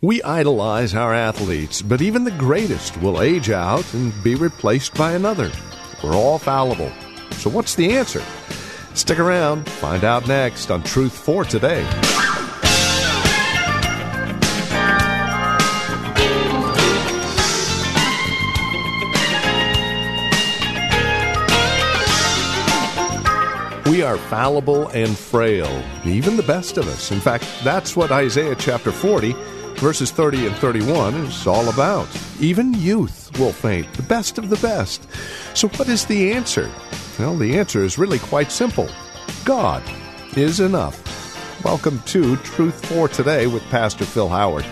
We idolize our athletes, but even the greatest will age out and be replaced by another. We're all fallible. So, what's the answer? Stick around, find out next on Truth for Today. We are fallible and frail, even the best of us. In fact, that's what Isaiah chapter 40, verses 30 and 31 is all about. Even youth will faint, the best of the best. So, what is the answer? Well, the answer is really quite simple God is enough. Welcome to Truth for Today with Pastor Phil Howard.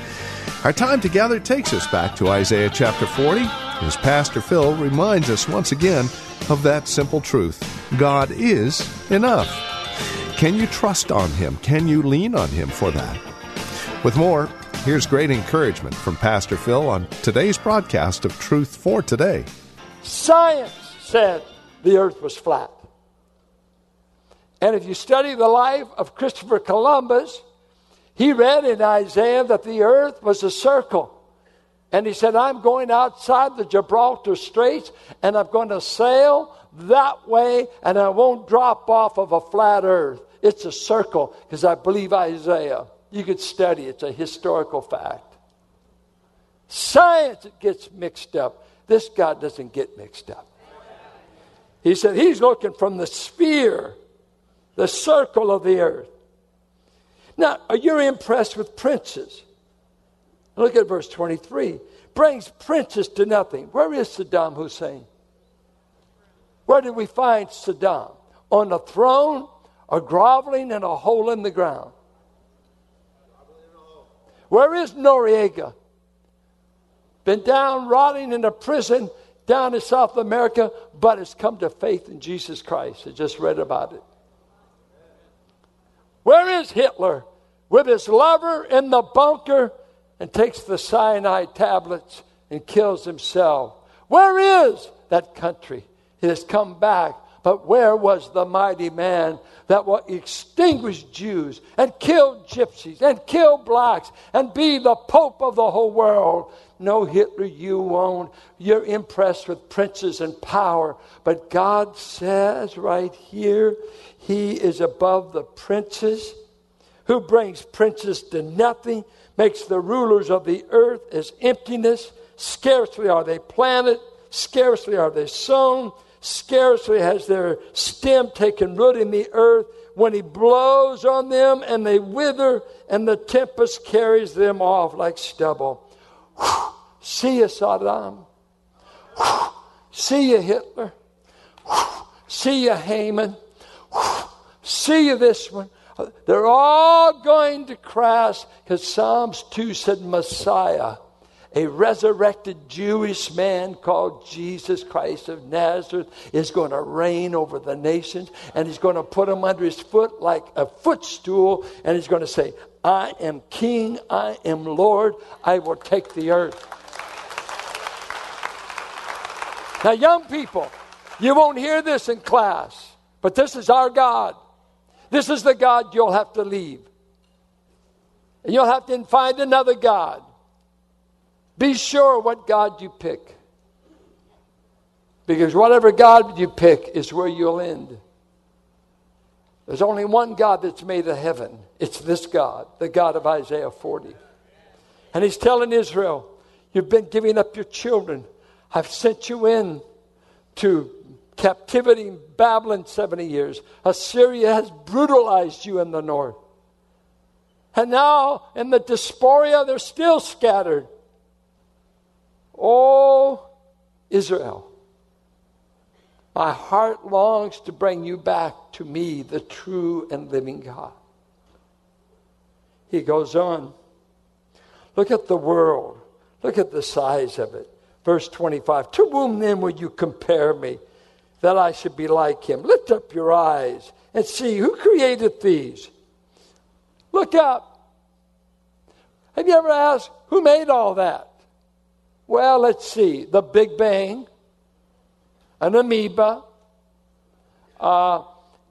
Our time together takes us back to Isaiah chapter 40 as Pastor Phil reminds us once again of that simple truth God is enough. Can you trust on Him? Can you lean on Him for that? With more, here's great encouragement from Pastor Phil on today's broadcast of Truth for Today. Science said the earth was flat. And if you study the life of Christopher Columbus, he read in Isaiah that the earth was a circle. And he said, I'm going outside the Gibraltar Straits and I'm going to sail that way and I won't drop off of a flat earth. It's a circle because I believe Isaiah. You could study, it's a historical fact. Science gets mixed up. This God doesn't get mixed up. He said he's looking from the sphere, the circle of the earth. Now, are you impressed with princes? Look at verse 23. Brings princes to nothing. Where is Saddam Hussein? Where did we find Saddam? On a throne or groveling in a hole in the ground? Where is Noriega? Been down rotting in a prison down in South America, but has come to faith in Jesus Christ. I just read about it. Where is Hitler? With his lover in the bunker and takes the cyanide tablets and kills himself. Where is that country? It has come back. But where was the mighty man that will extinguish Jews and kill gypsies and kill blacks and be the Pope of the whole world? No, Hitler, you won't. You're impressed with princes and power. But God says right here, He is above the princes, who brings princes to nothing, makes the rulers of the earth as emptiness. Scarcely are they planted, scarcely are they sown, scarcely has their stem taken root in the earth. When he blows on them and they wither, and the tempest carries them off like stubble. See you, Saddam. See you, Hitler. See you, Haman. See you, this one. They're all going to crash because Psalms 2 said Messiah, a resurrected Jewish man called Jesus Christ of Nazareth, is going to reign over the nations and he's going to put them under his foot like a footstool and he's going to say, I am king, I am Lord, I will take the earth. Now, young people, you won't hear this in class, but this is our God. This is the God you'll have to leave. And you'll have to find another God. Be sure what God you pick. Because whatever God you pick is where you'll end. There's only one God that's made the heaven. It's this God, the God of Isaiah 40. And he's telling Israel, You've been giving up your children. I've sent you in to captivity in Babylon 70 years. Assyria has brutalized you in the north. And now in the diaspora, they're still scattered. Oh, Israel, my heart longs to bring you back to me, the true and living God. He goes on. Look at the world. Look at the size of it. Verse 25 To whom then will you compare me that I should be like him? Lift up your eyes and see who created these. Look up. Have you ever asked who made all that? Well, let's see. The Big Bang, an amoeba. Uh,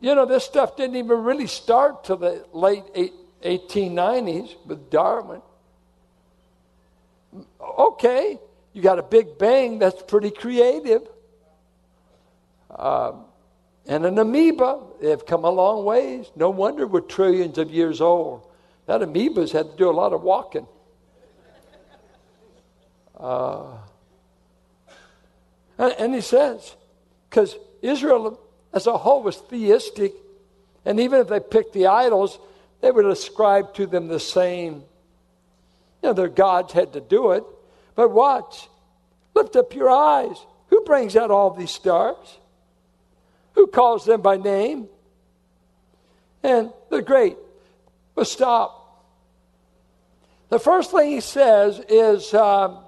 you know, this stuff didn't even really start till the late 1890s with Darwin. Okay, you got a Big Bang, that's pretty creative. Uh, and an amoeba, they've come a long ways. No wonder we're trillions of years old. That amoeba's had to do a lot of walking. Uh, and, and he says, because Israel as a whole was theistic, and even if they picked the idols, they would ascribe to them the same. You know, their gods had to do it. But watch. Lift up your eyes. Who brings out all these stars? Who calls them by name? And they're great. But stop. The first thing he says is um,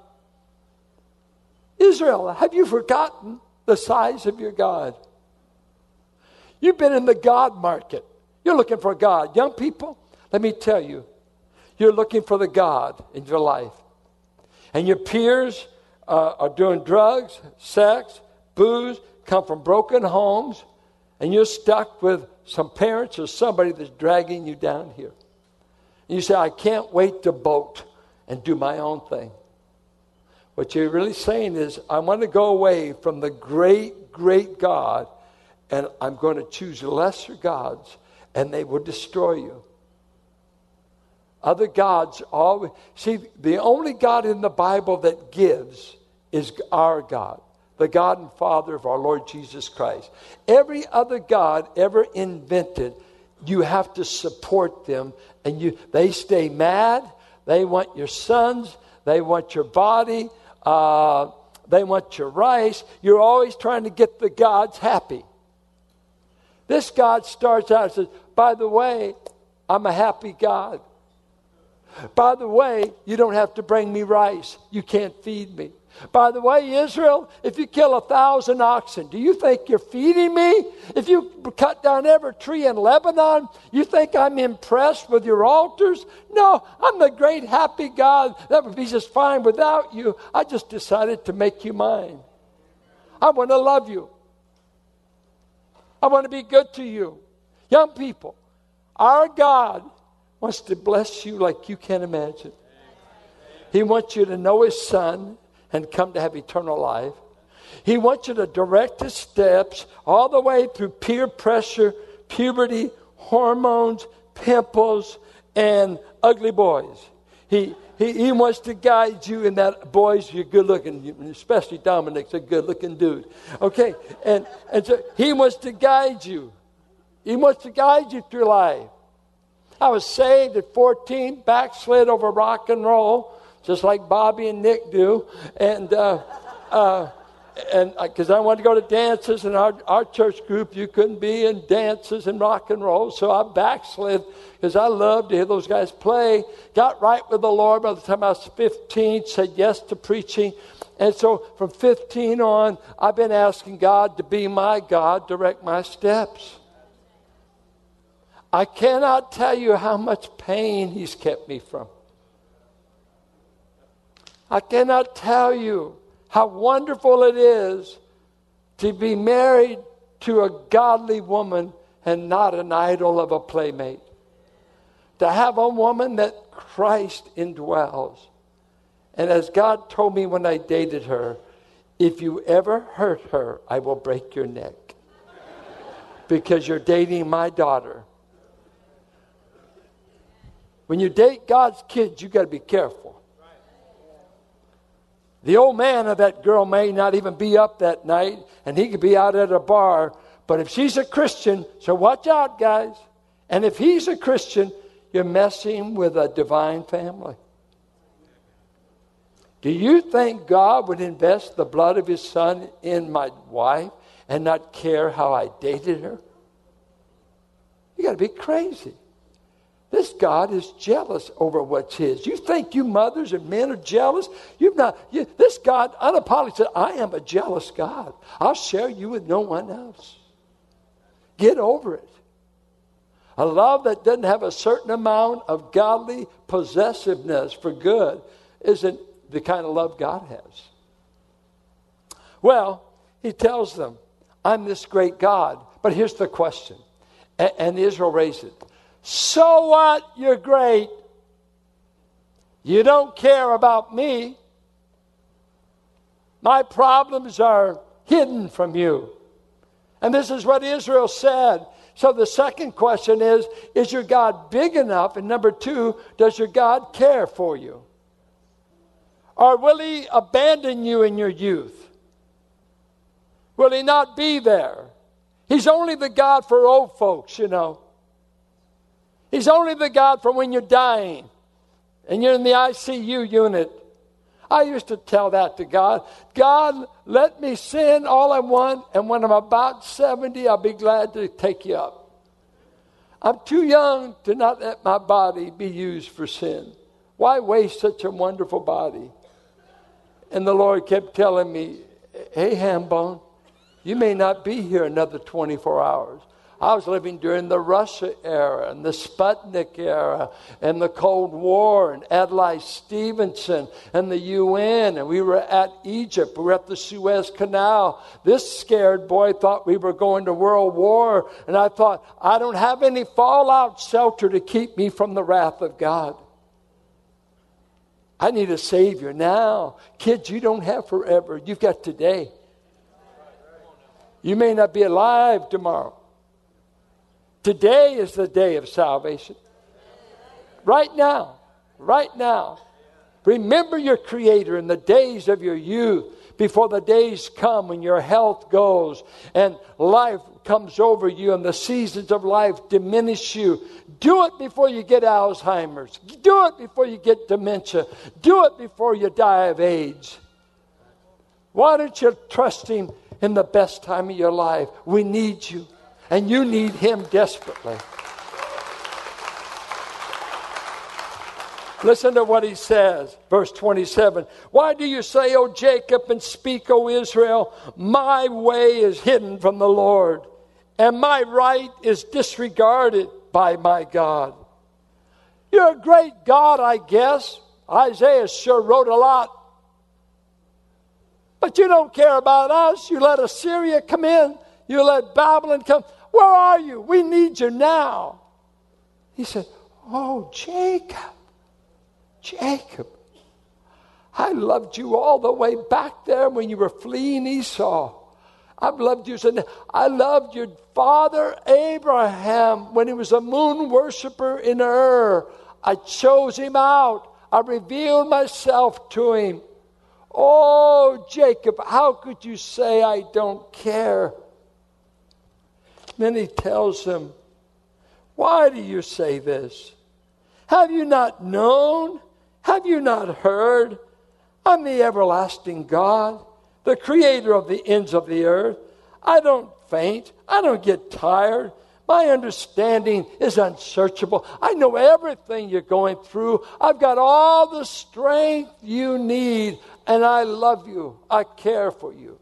Israel, have you forgotten the size of your God? You've been in the God market. You're looking for God. Young people, let me tell you, you're looking for the God in your life. And your peers uh, are doing drugs, sex, booze, come from broken homes, and you're stuck with some parents or somebody that's dragging you down here. And you say, I can't wait to boat and do my own thing. What you're really saying is, I want to go away from the great, great God, and I'm going to choose lesser gods, and they will destroy you. Other gods always see the only God in the Bible that gives is our God, the God and Father of our Lord Jesus Christ. Every other God ever invented, you have to support them, and you they stay mad. They want your sons. They want your body. Uh, they want your rice. You're always trying to get the gods happy. This God starts out and says, By the way, I'm a happy God. By the way, you don't have to bring me rice. You can't feed me. By the way, Israel, if you kill a thousand oxen, do you think you're feeding me? If you cut down every tree in Lebanon, you think I'm impressed with your altars? No, I'm the great happy God that would be just fine without you. I just decided to make you mine. I want to love you. I want to be good to you. Young people, our God wants to bless you like you can't imagine. He wants you to know His Son and come to have eternal life. He wants you to direct His steps all the way through peer pressure, puberty, hormones, pimples, and ugly boys. He, he, he wants to guide you in that, boys, you're good looking, especially Dominic's a good looking dude. Okay? And, and so he wants to guide you. He wants to guide you through life. I was saved at 14, backslid over rock and roll, just like Bobby and Nick do. And, uh, uh, and because I wanted to go to dances in our, our church group, you couldn't be in dances and rock and roll. So I backslid because I loved to hear those guys play. Got right with the Lord by the time I was 15, said yes to preaching. And so from 15 on, I've been asking God to be my God, direct my steps. I cannot tell you how much pain He's kept me from. I cannot tell you how wonderful it is to be married to a godly woman and not an idol of a playmate. To have a woman that Christ indwells. And as God told me when I dated her, if you ever hurt her, I will break your neck. because you're dating my daughter. When you date God's kids, you got to be careful. The old man of that girl may not even be up that night, and he could be out at a bar. But if she's a Christian, so watch out, guys. And if he's a Christian, you're messing with a divine family. Do you think God would invest the blood of his son in my wife and not care how I dated her? You got to be crazy. This God is jealous over what's His. You think you mothers and men are jealous? You've not. You, this God unapologetically said, "I am a jealous God. I'll share you with no one else." Get over it. A love that doesn't have a certain amount of godly possessiveness for good isn't the kind of love God has. Well, he tells them, I'm this great God. But here's the question. And, Israel raised it. So what? You're great. You don't care about me. My problems are hidden from you. And this is what Israel said. So the second question is Is your God big enough? And number two, does your God care for you? Or will he abandon you in your youth? Will he not be there? He's only the God for old folks, you know. He's only the God for when you're dying and you're in the ICU unit. I used to tell that to God God, let me sin all I want, and when I'm about 70, I'll be glad to take you up. I'm too young to not let my body be used for sin. Why waste such a wonderful body? And the Lord kept telling me, Hey, Hambone, you may not be here another 24 hours. I was living during the Russia era and the Sputnik era and the Cold War and Adlai Stevenson and the UN and we were at Egypt. We were at the Suez Canal. This scared boy thought we were going to World War and I thought, I don't have any fallout shelter to keep me from the wrath of God. I need a Savior now. Kids, you don't have forever. You've got today. You may not be alive tomorrow. Today is the day of salvation. Right now. Right now. Remember your Creator in the days of your youth before the days come when your health goes and life comes over you and the seasons of life diminish you. Do it before you get Alzheimer's. Do it before you get dementia. Do it before you die of age. Why don't you trust Him in the best time of your life? We need you and you need Him desperately. Listen to what he says, verse 27. Why do you say, O Jacob, and speak, O Israel, my way is hidden from the Lord, and my right is disregarded by my God? You're a great God, I guess. Isaiah sure wrote a lot. But you don't care about us. You let Assyria come in, you let Babylon come. Where are you? We need you now. He said, Oh, Jacob, Jacob, I loved you all the way back there when you were fleeing Esau. I've loved you. I loved your father Abraham when he was a moon worshiper in Ur. I chose him out. I revealed myself to him. Oh, Jacob, how could you say I don't care? Then he tells them, Why do you say this? Have you not known? Have you not heard? I'm the everlasting God, the creator of the ends of the earth. I don't faint, I don't get tired. My understanding is unsearchable. I know everything you're going through. I've got all the strength you need, and I love you. I care for you.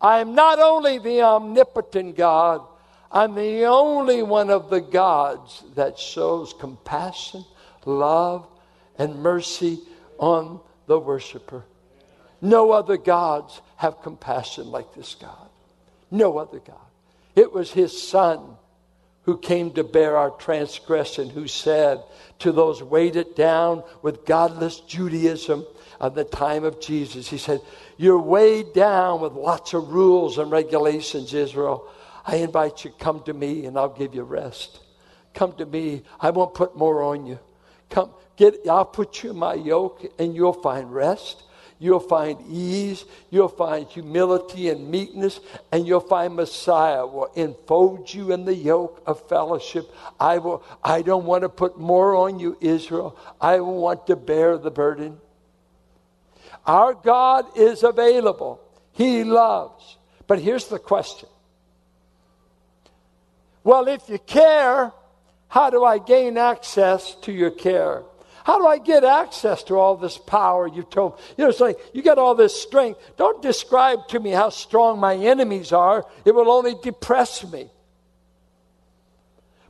I am not only the omnipotent God, I'm the only one of the gods that shows compassion, love, and mercy on the worshiper. No other gods have compassion like this God. No other God. It was his son who came to bear our transgression, who said to those weighted down with godless Judaism of the time of Jesus, he said, you're weighed down with lots of rules and regulations, Israel. I invite you, come to me and I'll give you rest. Come to me. I won't put more on you. Come, get, I'll put you in my yoke and you'll find rest. You'll find ease. You'll find humility and meekness. And you'll find Messiah will enfold you in the yoke of fellowship. I, will, I don't want to put more on you, Israel. I want to bear the burden. Our God is available. He loves. But here's the question. Well, if you care, How do I gain access to your care? How do I get access to all this power you told? me? You know, it's like you got all this strength. Don't describe to me how strong my enemies are. It will only depress me.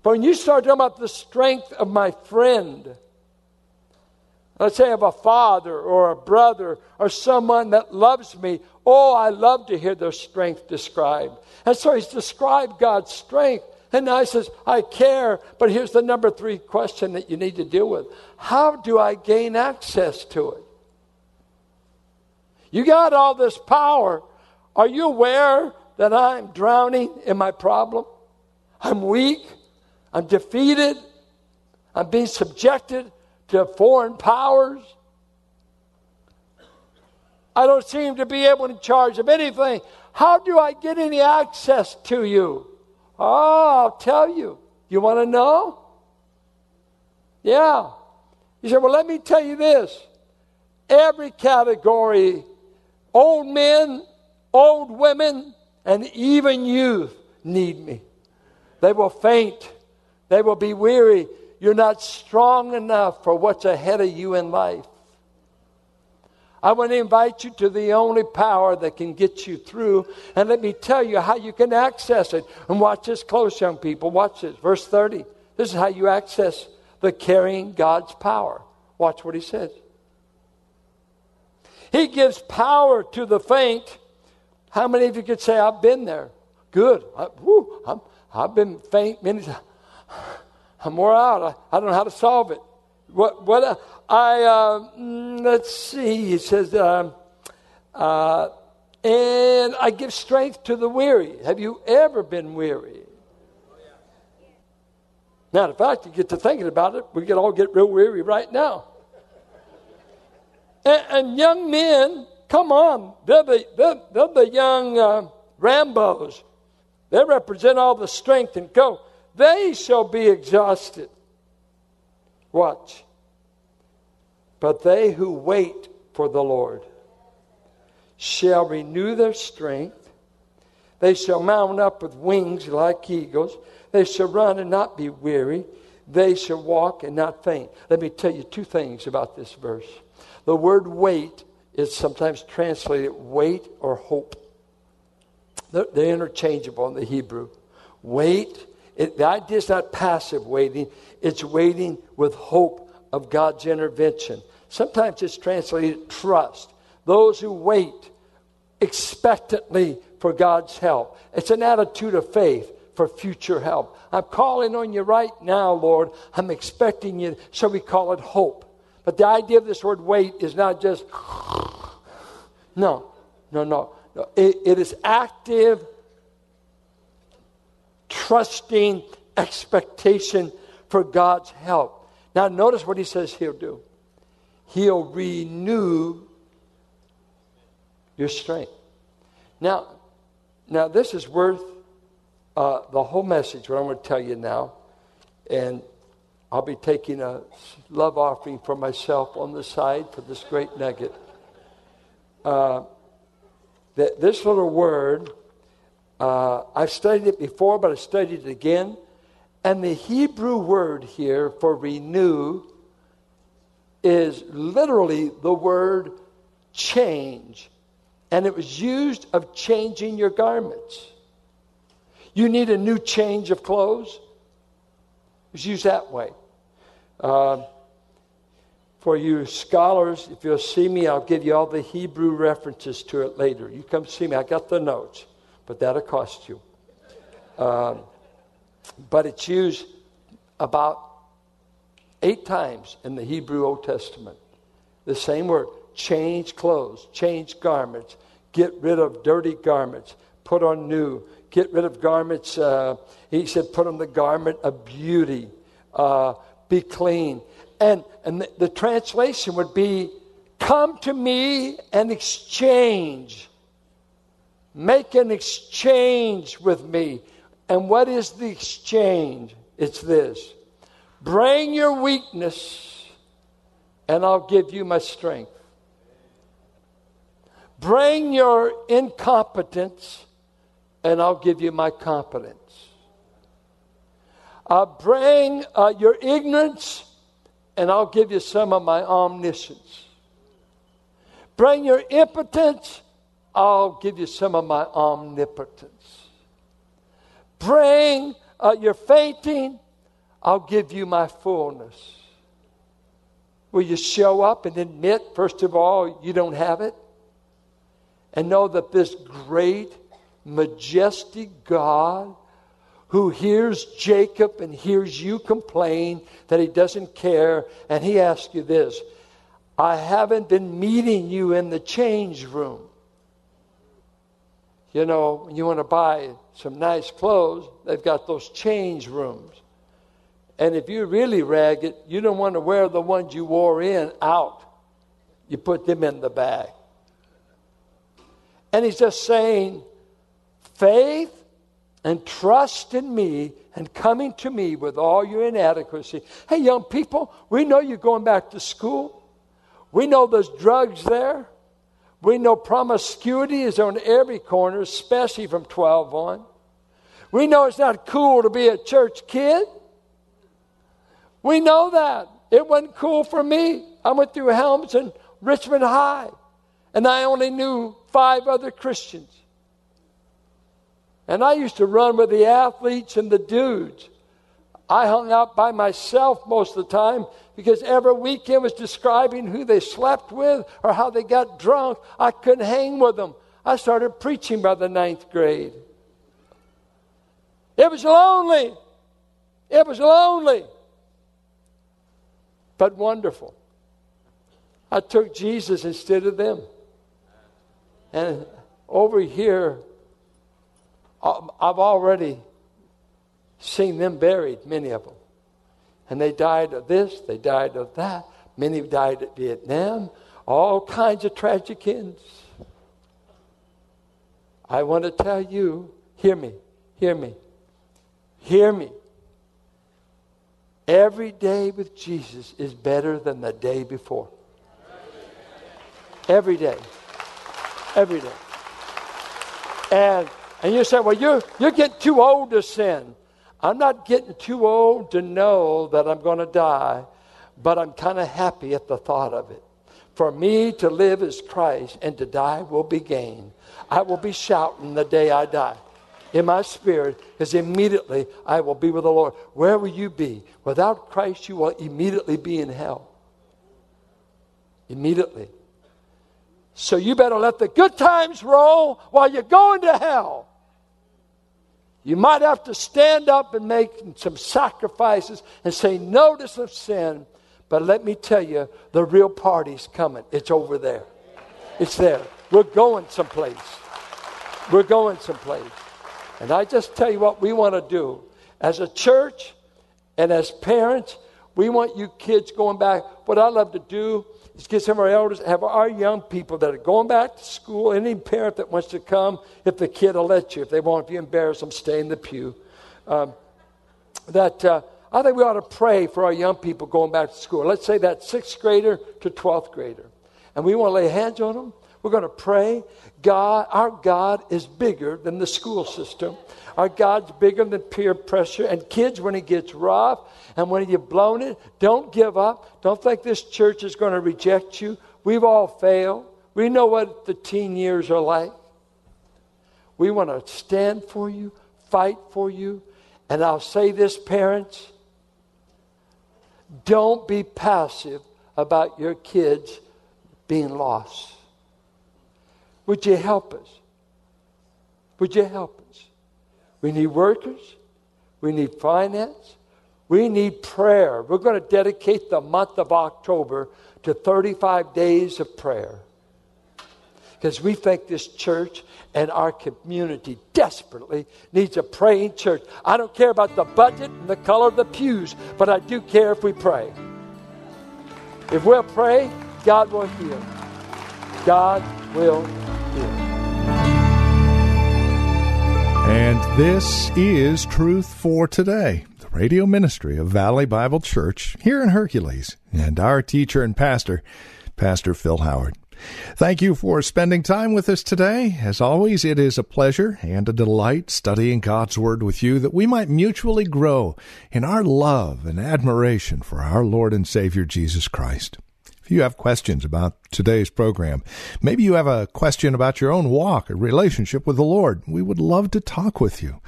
But when you start talking about the strength of my friend, let's say of a father or a brother or someone that loves me, oh, I love to hear their strength described. And so he's described God's strength. And now he says, I care. But here's the number three question that you need to deal with How do I gain access to it? You got all this power. Are you aware that I'm drowning in my problem? I'm weak. I'm defeated. I'm being subjected to foreign powers. I don't seem to be able to charge of anything. How do I get any access to you? Oh, I'll tell you. You want to know? Yeah. He said, Well, let me tell you this. Every category, old men, old women, and even youth need me. They will faint, they will be weary. You're not strong enough for what's ahead of you in life. I want to invite you to the only power that can get you through. And let me tell you how you can access it. And watch this close, young people. Watch this. Verse 30. This is how you access the carrying God's power. Watch what he says. He gives power to the faint. How many of you could say, I've been there? Good. I, have been faint many times. I'm wore out. I, I don't know how to solve it. What, what, uh, I, uh, let's see, he says, uh, uh, and I give strength to the weary. Have you ever been weary? Now, of fact, you get to thinking about it, we can all get real weary right now. And, and young men, come on, they're the, they're, they're the young uh, Rambos. They represent all the strength and go. They shall be exhausted. Watch. But they who wait for the Lord shall renew their strength. They shall mount up with wings like eagles. They shall run and not be weary. They shall walk and not faint. Let me tell you two things about this verse. The word wait is sometimes translated wait or hope. They're, interchangeable in the Hebrew. Wait, it, the idea is not passive waiting, it's waiting with hope of God's intervention. Sometimes it's translated trust. Those who wait expectantly for God's help. It's an attitude of faith for future help. I'm calling on you right now, Lord. I'm expecting you. So we call it hope. But the idea of this word wait is not just, no, no, no. no. It, it is active, trusting expectation for God's help. Now, notice what he says he'll do. He'll renew your strength. Now, now this is worth uh, the whole message. What I'm going to tell you now, and I'll be taking a love offering for myself on the side for this great nugget. Uh, that this little word, uh, I've studied it before, but I studied it again. And the Hebrew word here for renew is literally the word change. And it was used of changing your garments. You need a new change of clothes. It's used that way. Uh, for you scholars, if you'll see me, I'll give you all the Hebrew references to it later. You come see me. I got the notes, but that'll cost you. Um, but it's used about eight times in the Hebrew Old Testament. The same word change clothes, change garments, get rid of dirty garments, put on new, get rid of garments. Uh, he said, put on the garment of beauty, uh, be clean. And, and the, the translation would be, come to me and exchange. Make an exchange with me. And what is the exchange? It's this bring your weakness, and I'll give you my strength. Bring your incompetence, and I'll give you my competence. Uh, bring uh, your ignorance, and I'll give you some of my omniscience. Bring your impotence, I'll give you some of my omnipotence. Bring uh, your fainting, I'll give you my fullness. Will you show up and admit, first of all, you don't have it? And know that this great, majestic God who hears Jacob and hears you complain that he doesn't care, and he asks you this I haven't been meeting you in the change room. You know, you want to buy some nice clothes, they've got those change rooms. And if you're really ragged, you don't want to wear the ones you wore in out. You put them in the bag. And he's just saying, faith and trust in me and coming to me with all your inadequacy. Hey, young people, we know you're going back to school. We know there's drugs there. We know promiscuity is on every corner, especially from 12 on. We know it's not cool to be a church kid. We know that. It wasn't cool for me. I went through Helms and Richmond High, and I only knew five other Christians. And I used to run with the athletes and the dudes. I hung out by myself most of the time because every weekend was describing who they slept with or how they got drunk. I couldn't hang with them. I started preaching by the ninth grade. It was lonely. It was lonely, but wonderful. I took Jesus instead of them. And over here, um, I've already seen them buried, many of them. And they died of this, they died of that. Many died at Vietnam, all kinds of tragic ends. I want to tell you, hear me, hear me, hear me. Every day with Jesus is better than the day before. Every day. Every day. And and you say, well, you're, you're getting too old to sin. I'm not getting too old to know that I'm going to die, but I'm kind of happy at the thought of it. For me to live is Christ, and to die will be gain. I will be shouting the day I die in my spirit, because immediately I will be with the Lord. Where will you be? Without Christ, you will immediately be in hell. Immediately. So you better let the good times roll while you're going to hell. You might have to stand up and make some sacrifices and say notice of sin. But let me tell you, the real party's coming. It's over there. It's there. We're going someplace. We're going someplace. And I just tell you what we want to do. As a church and as parents, we want you kids going back. What I love to do is get some of our elders, have our young people that are going back to school, any parent that wants to come, if the kid will let you. If they won't, if you embarrass them, stay in the pew. Um, that uh, I think we ought to pray for our young people going back to school. Let's say that sixth grader to 12th grader. And we want to lay hands on them. We're going to pray. God, our God is bigger than the school system. Our God's bigger than peer pressure. And kids, when it gets rough and when you've blown it, don't give up. Don't think this church is going to reject you. We've all failed. We know what the teen years are like. We want to stand for you, fight for you. And I'll say this, parents don't be passive about your kids being lost. Would you help us? Would you help us? We need workers. We need finance. We need prayer. We're going to dedicate the month of October to 35 days of prayer. Because we think this church and our community desperately needs a praying church. I don't care about the budget and the color of the pews, but I do care if we pray. If we'll pray, God will heal. God will And this is Truth for Today, the radio ministry of Valley Bible Church here in Hercules, and our teacher and pastor, Pastor Phil Howard. Thank you for spending time with us today. As always, it is a pleasure and a delight studying God's Word with you that we might mutually grow in our love and admiration for our Lord and Savior Jesus Christ. If you have questions about today's program, maybe you have a question about your own walk or relationship with the Lord, we would love to talk with you.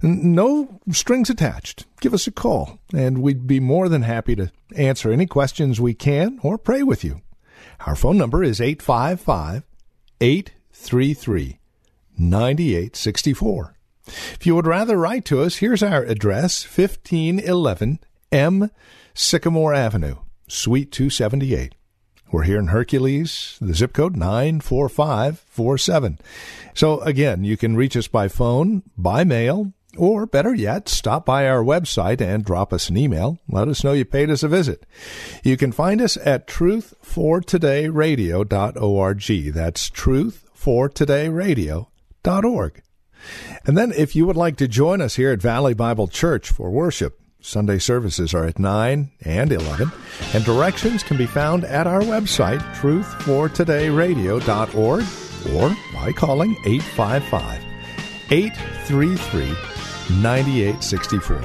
No strings attached. Give us a call, and we'd be more than happy to answer any questions we can or pray with you. Our phone number is 855 833 9864. If you would rather write to us, here's our address 1511 M Sycamore Avenue. Suite 278. We're here in Hercules, the zip code 94547. So again, you can reach us by phone, by mail, or better yet, stop by our website and drop us an email. Let us know you paid us a visit. You can find us at truthfortodayradio.org. That's truthfortodayradio.org. And then if you would like to join us here at Valley Bible Church for worship, Sunday services are at 9 and 11, and directions can be found at our website, truthfortodayradio.org, or by calling 855 833 9864.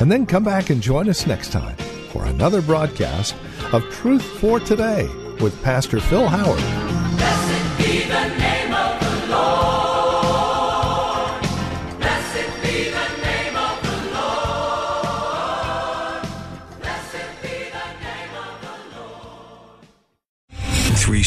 And then come back and join us next time for another broadcast of Truth for Today with Pastor Phil Howard.